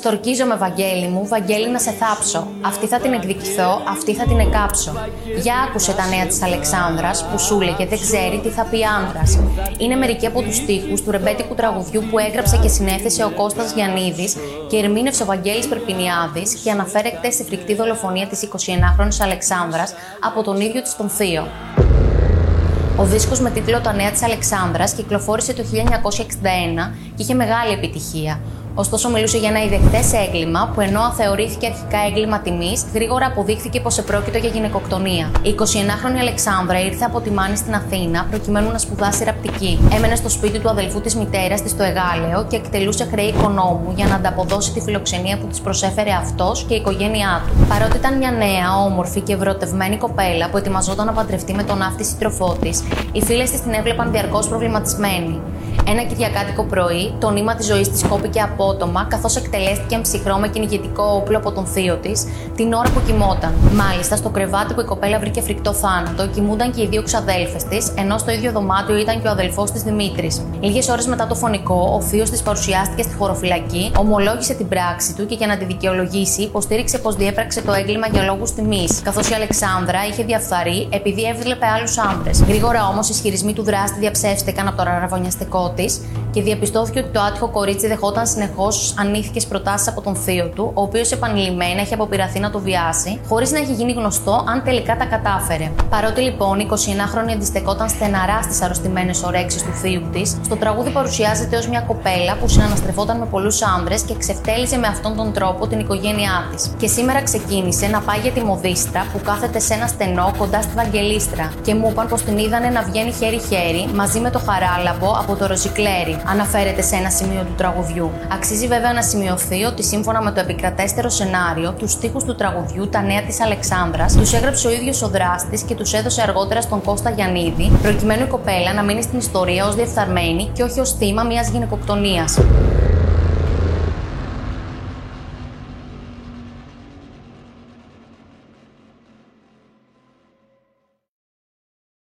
Στορκίζομαι, Βαγγέλη μου, Βαγγέλη να σε θάψω. Αυτή θα την εκδικηθώ, αυτή θα την εκάψω. Για άκουσε τα νέα της Αλεξάνδρας που σου λέγε δεν ξέρει τι θα πει άνδρας. Είναι μερικοί από τους στίχους του ρεμπέτικου τραγουδιού που έγραψε και συνέθεσε ο Κώστας Γιαννίδης και ερμήνευσε ο Βαγγέλης Περπινιάδης και αναφέρεται στη φρικτή δολοφονία της 29χρονη Αλεξάνδρας από τον ίδιο της τον Θείο. Ο δίσκος με τίτλο «Τα νέα της Αλεξάνδρας» κυκλοφόρησε το 1961 και είχε μεγάλη επιτυχία. Ωστόσο, μιλούσε για ένα ιδεχτέ έγκλημα που ενώ θεωρήθηκε αρχικά έγκλημα τιμής, γρήγορα αποδείχθηκε πως επρόκειτο για γυναικοκτονία. Η 29χρονη Αλεξάνδρα ήρθε από τη Μάνη στην Αθήνα προκειμένου να σπουδάσει ραπτική. Έμενε στο σπίτι του αδελφού της μητέρας της στο Εγάλεο και εκτελούσε χρέη οικονόμου για να ανταποδώσει τη φιλοξενία που της προσέφερε αυτός και η οικογένειά του. Παρότι ήταν μια νέα, όμορφη και ευρωτευμένη κοπέλα που ετοιμαζόταν να παντρευτεί με τον ναύτη σύντροφό της, οι φίλες της την έβλεπαν διαρκώς προβληματισμένη. Ένα Κυριακάτικο πρωί, το νήμα της ζωής της κόπηκε απότομα, καθώς εκτελέστηκε ψυχρό με κυνηγητικό όπλο από τον θείο της την ώρα που κοιμόταν. Μάλιστα, στο κρεβάτι που η κοπέλα βρήκε φρικτό θάνατο, κοιμούνταν και οι δύο ξαδέλφες της, ενώ στο ίδιο δωμάτιο ήταν και ο αδελφός της Δημήτρης. Λίγες ώρες μετά το φωνικό, ο θείος της παρουσιάστηκε στη χωροφυλακή, ομολόγησε την πράξη του και για να τη δικαιολογήσει, υποστήριξε πως διέπραξε το έγκλημα για λόγους τιμής, καθώς η Αλεξάνδρα είχε διαφθαρεί επειδή έβλεπε άλλους άντρες. Γρήγορα όμως οι ισχυρισμοί του δράστη διαψεύστηκαν από το ραραβωνιαστικό της και διαπιστώθηκε ότι το άτυχο κορίτσι δεχόταν συνεχώς ανήθικε προτάσεις από τον θείο του, ο οποίος επανειλημμένα έχει αποπειραθεί να το βιάσει, χωρίς να έχει γίνει γνωστό αν τελικά τα κατάφερε. Παρότι λοιπόν η 29χρονη αντιστεκόταν στεναρά στις αρρωστημένες ορέξει του θείου της, στο τραγούδι παρουσιάζεται ως μια κοπέλα που συναναστρεφόταν με πολλούς άνδρες και ξεφτέλιζε με αυτόν τον τρόπο την οικογένειά της. Και σήμερα ξεκίνησε να πάει για τη μοδίστρα που κάθεται σε ένα στενό κοντά στη Βαγγελίστρα και μου είπαν πως την είδανε να βγαίνει χέρι-χέρι μαζί με το χαράλαμπο από το Ροζικλέρι, αναφέρεται σε ένα σημείο του τραγουδιού. Αξίζει βέβαια να σημειωθεί ότι σύμφωνα με το επικρατέστερο σενάριο, τους στίχους του τραγουδιού Τα Νέα της Αλεξάνδρας τους έγραψε ο ίδιος ο δράστης και τους έδωσε αργότερα στον Κώστα Γιαννίδη, προκειμένου η κοπέλα να μείνει στην ιστορία ως διεφθαρμένη και όχι ως θύμα μιας γυναικοκτονίας.